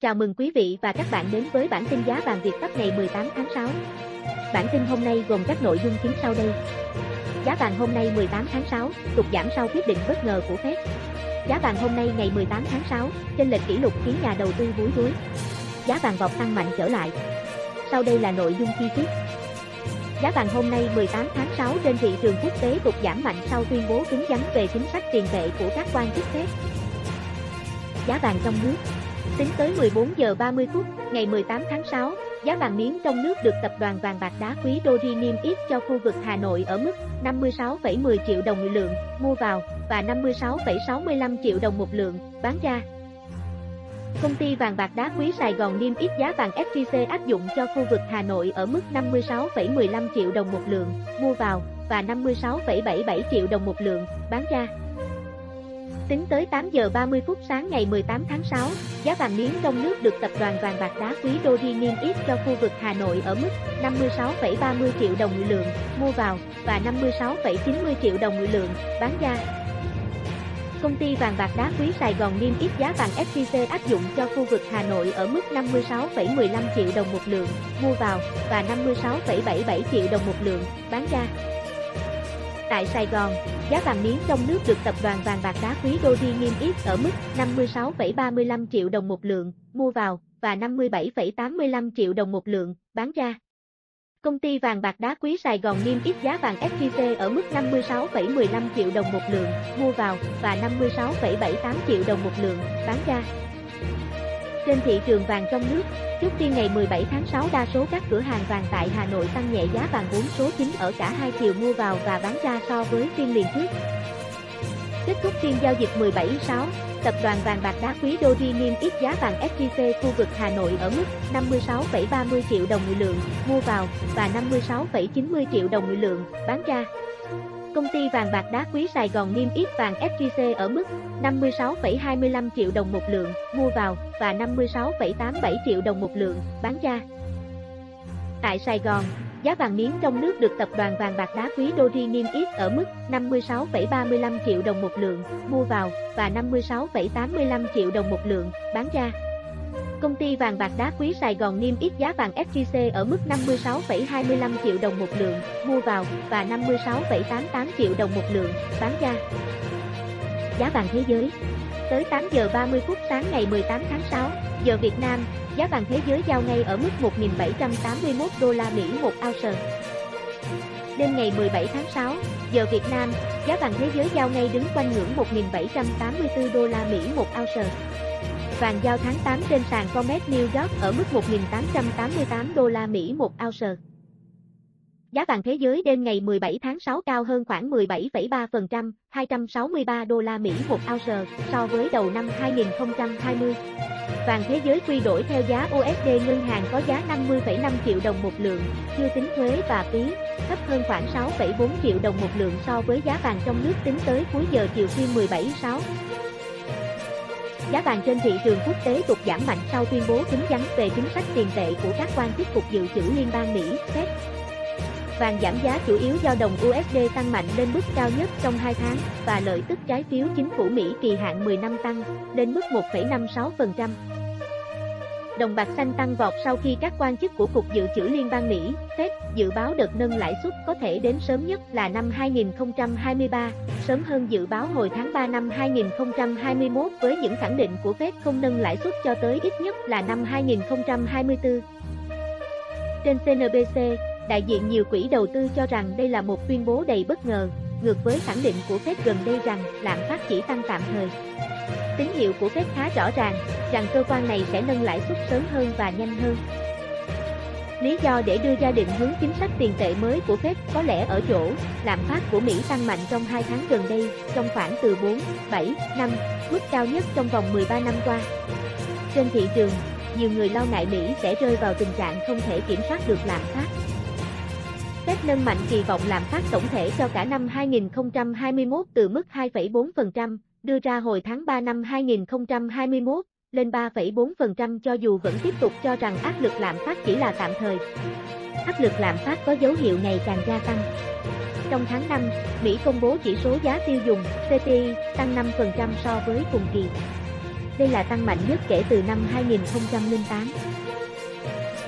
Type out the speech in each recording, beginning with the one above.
Chào mừng quý vị và các bạn đến với bản tin giá vàng Việt Bắc ngày 18 tháng 6. Bản tin hôm nay gồm các nội dung chính sau đây. Giá vàng hôm nay 18 tháng 6, tục giảm sau quyết định bất ngờ của Fed. Giá vàng hôm nay ngày 18 tháng 6, trên lệch kỷ lục khiến nhà đầu tư bối rối. Giá vàng vọt tăng mạnh trở lại. Sau đây là nội dung chi tiết. Giá vàng hôm nay 18 tháng 6 trên thị trường quốc tế tụt giảm mạnh sau tuyên bố cứng rắn về chính sách tiền tệ của các quan chức Fed. Giá vàng trong nước Tính tới 14 giờ 30 phút, ngày 18 tháng 6, giá vàng miếng trong nước được tập đoàn vàng bạc đá quý Doji niêm yết cho khu vực Hà Nội ở mức 56,10 triệu đồng một lượng mua vào và 56,65 triệu đồng một lượng bán ra. Công ty vàng bạc đá quý Sài Gòn niêm yết giá vàng SJC áp dụng cho khu vực Hà Nội ở mức 56,15 triệu đồng một lượng mua vào và 56,77 triệu đồng một lượng bán ra. Tính tới 8 giờ 30 phút sáng ngày 18 tháng 6, giá vàng miếng trong nước được tập đoàn vàng bạc đá quý Doji niêm yết cho khu vực Hà Nội ở mức 56,30 triệu đồng một lượng mua vào và 56,90 triệu đồng một lượng bán ra. Công ty vàng bạc đá quý Sài Gòn niêm yết giá vàng SJC áp dụng cho khu vực Hà Nội ở mức 56,15 triệu đồng một lượng mua vào và 56,77 triệu đồng một lượng bán ra. Tại Sài Gòn, giá vàng miếng trong nước được tập đoàn vàng bạc đá quý Doji niêm yết ở mức 56,35 triệu đồng một lượng mua vào và 57,85 triệu đồng một lượng bán ra. Công ty vàng bạc đá quý Sài Gòn niêm yết giá vàng SJC ở mức 56,15 triệu đồng một lượng mua vào và 56,78 triệu đồng một lượng bán ra. Trên thị trường vàng trong nước, trước phiên ngày 17 tháng 6 đa số các cửa hàng vàng tại Hà Nội tăng nhẹ giá vàng 4 số 9 ở cả hai chiều mua vào và bán ra so với phiên liền trước. Kết thúc phiên giao dịch 17/6, tập đoàn vàng bạc đá quý Doji niêm yết giá vàng SJC khu vực Hà Nội ở mức 56,30 triệu đồng một lượng mua vào và 56,90 triệu đồng một lượng bán ra. Công ty vàng bạc đá quý Sài Gòn niêm yết vàng SJC ở mức 56,25 triệu đồng một lượng mua vào và 56,87 triệu đồng một lượng bán ra. Tại Sài Gòn, giá vàng miếng trong nước được tập đoàn vàng bạc đá quý Doji niêm yết ở mức 56,35 triệu đồng một lượng mua vào và 56,85 triệu đồng một lượng bán ra. Công ty vàng bạc đá quý Sài Gòn niêm yết giá vàng SJC ở mức 56,25 triệu đồng một lượng mua vào và 56,88 triệu đồng một lượng bán ra. Giá vàng thế giới Tới 8 giờ 30 phút sáng ngày 18 tháng 6, giờ Việt Nam, giá vàng thế giới giao ngay ở mức 1.781 đô la Mỹ một ounce. Đêm ngày 17 tháng 6, giờ Việt Nam, giá vàng thế giới giao ngay đứng quanh ngưỡng 1.784 đô la Mỹ một ounce. Vàng giao tháng 8 trên sàn Comex New York ở mức 1.888 đô la Mỹ một ounce. Giá vàng thế giới đêm ngày 17 tháng 6 cao hơn khoảng 17,3%, 263 đô la Mỹ một ounce so với đầu năm 2020. Vàng thế giới quy đổi theo giá USD ngân hàng có giá 50,5 triệu đồng một lượng, chưa tính thuế và phí, thấp hơn khoảng 6,4 triệu đồng một lượng so với giá vàng trong nước tính tới cuối giờ chiều phiên 17/6. Giá vàng trên thị trường quốc tế tụt giảm mạnh sau tuyên bố cứng rắn về chính sách tiền tệ của các quan chức Cục Dự trữ Liên bang Mỹ, Fed. Vàng giảm giá chủ yếu do đồng USD tăng mạnh lên mức cao nhất trong 2 tháng và lợi tức trái phiếu chính phủ Mỹ kỳ hạn 10 năm tăng lên mức 1,56%. Đồng bạc xanh tăng vọt sau khi các quan chức của Cục Dự trữ Liên bang Mỹ, Fed, dự báo đợt nâng lãi suất có thể đến sớm nhất là năm 2023, sớm hơn dự báo hồi tháng 3 năm 2021 với những khẳng định của Fed không nâng lãi suất cho tới ít nhất là năm 2024. Trên CNBC, đại diện nhiều quỹ đầu tư cho rằng đây là một tuyên bố đầy bất ngờ, ngược với khẳng định của Fed gần đây rằng lạm phát chỉ tăng tạm thời. Tín hiệu của Fed khá rõ ràng, rằng cơ quan này sẽ nâng lãi suất sớm hơn và nhanh hơn. Lý do để đưa ra định hướng chính sách tiền tệ mới của Fed có lẽ ở chỗ, lạm phát của Mỹ tăng mạnh trong 2 tháng gần đây, trong khoảng từ 4, 7, 5, mức cao nhất trong vòng 13 năm qua. Trên thị trường, nhiều người lo ngại Mỹ sẽ rơi vào tình trạng không thể kiểm soát được lạm phát. Fed nâng mạnh kỳ vọng lạm phát tổng thể cho cả năm 2021 từ mức 2,4%, đưa ra hồi tháng 3 năm 2021, lên 3,4% cho dù vẫn tiếp tục cho rằng áp lực lạm phát chỉ là tạm thời. Áp lực lạm phát có dấu hiệu ngày càng gia tăng. Trong tháng 5, Mỹ công bố chỉ số giá tiêu dùng CPI tăng 5% so với cùng kỳ. Đây là tăng mạnh nhất kể từ năm 2008.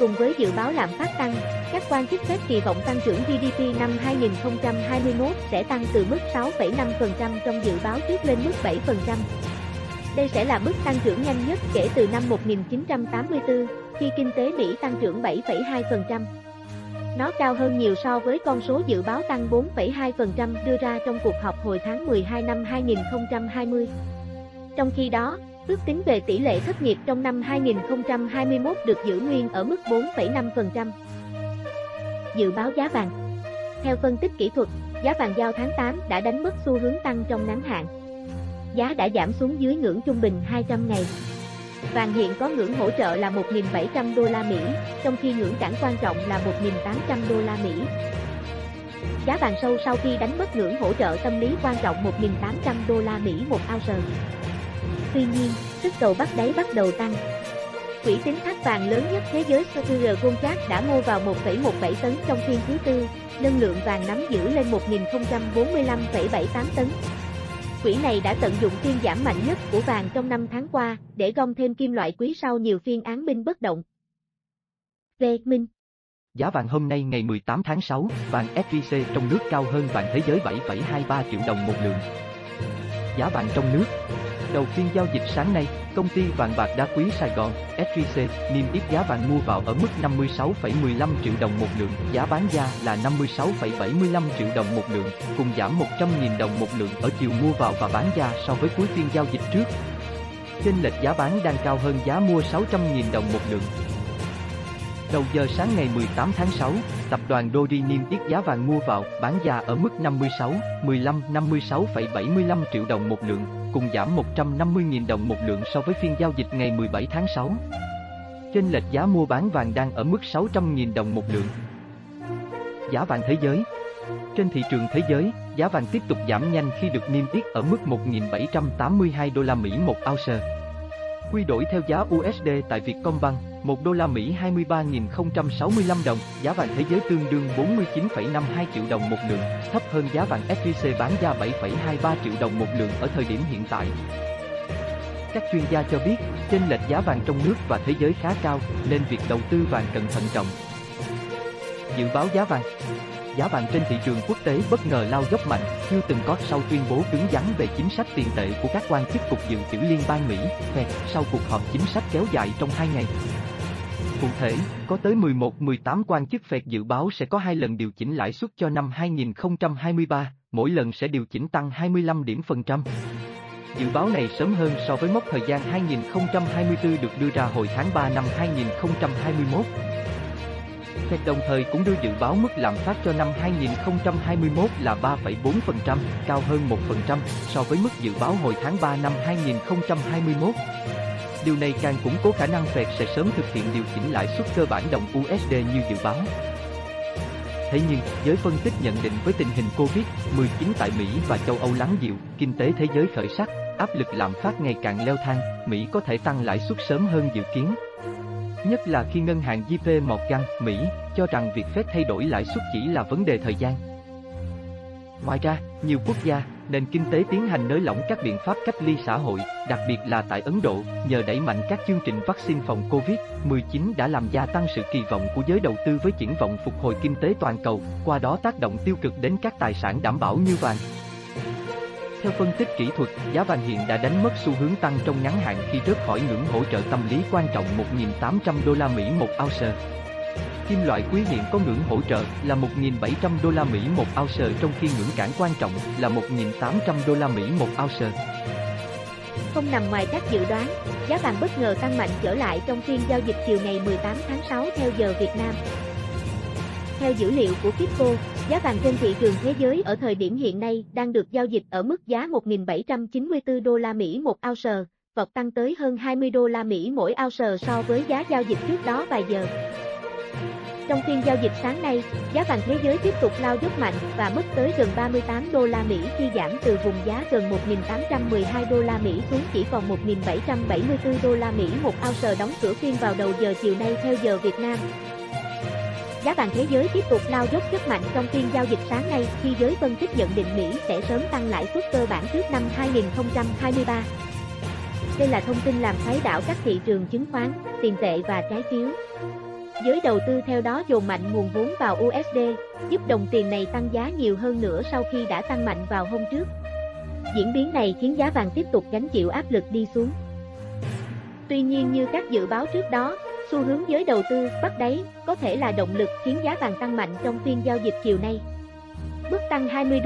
Cùng với dự báo lạm phát tăng, các quan chức Fed kỳ vọng tăng trưởng GDP năm 2021 sẽ tăng từ mức 6,5% trong dự báo trước lên mức 7%. Đây sẽ là mức tăng trưởng nhanh nhất kể từ năm 1984, khi kinh tế Mỹ tăng trưởng 7,2%. Nó cao hơn nhiều so với con số dự báo tăng 4,2% đưa ra trong cuộc họp hồi tháng 12 năm 2020. Trong khi đó, ước tính về tỷ lệ thất nghiệp trong năm 2021 được giữ nguyên ở mức 4,5%. Dự báo giá vàng Theo phân tích kỹ thuật, giá vàng giao tháng 8 đã đánh mất xu hướng tăng trong ngắn hạn. Giá đã giảm xuống dưới ngưỡng trung bình 200 ngày. Vàng hiện có ngưỡng hỗ trợ là 1.700 đô la Mỹ, trong khi ngưỡng cản quan trọng là 1.800 đô la Mỹ. Giá vàng sâu sau khi đánh mất ngưỡng hỗ trợ tâm lý quan trọng 1.800 đô la Mỹ một ounce. Tuy nhiên, sức cầu bắt đáy bắt đầu tăng. Quỹ tính thác vàng lớn nhất thế giới Sother Goldcard đã mua vào 1,17 tấn trong phiên thứ tư, nâng lượng vàng nắm giữ lên 1.045,78 tấn. Quỹ này đã tận dụng phiên giảm mạnh nhất của vàng trong năm tháng qua để gom thêm kim loại quý sau nhiều phiên án binh bất động. Về Minh Giá vàng hôm nay ngày 18 tháng 6, vàng SJC trong nước cao hơn vàng thế giới 7,23 triệu đồng một lượng. Giá vàng trong nước Đầu phiên giao dịch sáng nay, công ty vàng bạc đá quý Sài Gòn, SJC, niêm yết giá vàng mua vào ở mức 56,15 triệu đồng một lượng, giá bán ra là 56,75 triệu đồng một lượng, cùng giảm 100.000 đồng một lượng ở chiều mua vào và bán ra so với cuối phiên giao dịch trước. Trên lệch giá bán đang cao hơn giá mua 600.000 đồng một lượng. Đầu giờ sáng ngày 18 tháng 6, tập đoàn Dori niêm yết giá vàng mua vào, bán ra ở mức 56, 15, 56,75 triệu đồng một lượng, cùng giảm 150.000 đồng một lượng so với phiên giao dịch ngày 17 tháng 6. Trên lệch giá mua bán vàng đang ở mức 600.000 đồng một lượng. Giá vàng thế giới Trên thị trường thế giới, giá vàng tiếp tục giảm nhanh khi được niêm yết ở mức 1.782 đô la Mỹ một ounce. Quy đổi theo giá USD tại Vietcombank, 1 đô la Mỹ 23.065 đồng, giá vàng thế giới tương đương 49,52 triệu đồng một lượng, thấp hơn giá vàng SJC bán ra 7,23 triệu đồng một lượng ở thời điểm hiện tại. Các chuyên gia cho biết, chênh lệch giá vàng trong nước và thế giới khá cao, nên việc đầu tư vàng cần thận trọng. Dự báo giá vàng giá vàng trên thị trường quốc tế bất ngờ lao dốc mạnh, chưa từng có sau tuyên bố cứng rắn về chính sách tiền tệ của các quan chức Cục Dự trữ Liên bang Mỹ, Fed, sau cuộc họp chính sách kéo dài trong hai ngày. Cụ thể, có tới 11-18 quan chức Fed dự báo sẽ có hai lần điều chỉnh lãi suất cho năm 2023, mỗi lần sẽ điều chỉnh tăng 25 điểm phần trăm. Dự báo này sớm hơn so với mốc thời gian 2024 được đưa ra hồi tháng 3 năm 2021. Fed đồng thời cũng đưa dự báo mức lạm phát cho năm 2021 là 3,4%, cao hơn 1% so với mức dự báo hồi tháng 3 năm 2021. Điều này càng củng cố khả năng Fed sẽ sớm thực hiện điều chỉnh lãi suất cơ bản đồng USD như dự báo. Thế nhưng, giới phân tích nhận định với tình hình Covid-19 tại Mỹ và châu Âu lắng dịu, kinh tế thế giới khởi sắc, áp lực lạm phát ngày càng leo thang, Mỹ có thể tăng lãi suất sớm hơn dự kiến, Nhất là khi ngân hàng JP Morgan, Mỹ, cho rằng việc phép thay đổi lãi suất chỉ là vấn đề thời gian. Ngoài ra, nhiều quốc gia, nền kinh tế tiến hành nới lỏng các biện pháp cách ly xã hội, đặc biệt là tại Ấn Độ, nhờ đẩy mạnh các chương trình vaccine phòng Covid-19 đã làm gia tăng sự kỳ vọng của giới đầu tư với triển vọng phục hồi kinh tế toàn cầu, qua đó tác động tiêu cực đến các tài sản đảm bảo như vàng, theo phân tích kỹ thuật, giá vàng hiện đã đánh mất xu hướng tăng trong ngắn hạn khi rớt khỏi ngưỡng hỗ trợ tâm lý quan trọng 1.800 đô la Mỹ một ounce. Kim loại quý hiện có ngưỡng hỗ trợ là 1.700 đô la Mỹ một ounce trong khi ngưỡng cản quan trọng là 1.800 đô la Mỹ một ounce. Không nằm ngoài các dự đoán, giá vàng bất ngờ tăng mạnh trở lại trong phiên giao dịch chiều ngày 18 tháng 6 theo giờ Việt Nam. Theo dữ liệu của Kitco, giá vàng trên thị trường thế giới ở thời điểm hiện nay đang được giao dịch ở mức giá 1.794 đô la Mỹ một ounce, vọt tăng tới hơn 20 đô la Mỹ mỗi ounce so với giá giao dịch trước đó vài giờ. Trong phiên giao dịch sáng nay, giá vàng thế giới tiếp tục lao dốc mạnh và mất tới gần 38 đô la Mỹ khi giảm từ vùng giá gần 1.812 đô la Mỹ xuống chỉ còn 1.774 đô la Mỹ một ounce đóng cửa phiên vào đầu giờ chiều nay theo giờ Việt Nam. Giá vàng thế giới tiếp tục lao dốc rất mạnh trong phiên giao dịch sáng nay khi giới phân tích nhận định Mỹ sẽ sớm tăng lãi suất cơ bản trước năm 2023. Đây là thông tin làm khuấy đảo các thị trường chứng khoán, tiền tệ và trái phiếu. Giới đầu tư theo đó dồn mạnh nguồn vốn vào USD, giúp đồng tiền này tăng giá nhiều hơn nữa sau khi đã tăng mạnh vào hôm trước. Diễn biến này khiến giá vàng tiếp tục gánh chịu áp lực đi xuống. Tuy nhiên như các dự báo trước đó, xu hướng giới đầu tư bắt đáy có thể là động lực khiến giá vàng tăng mạnh trong phiên giao dịch chiều nay. bước tăng 20 đô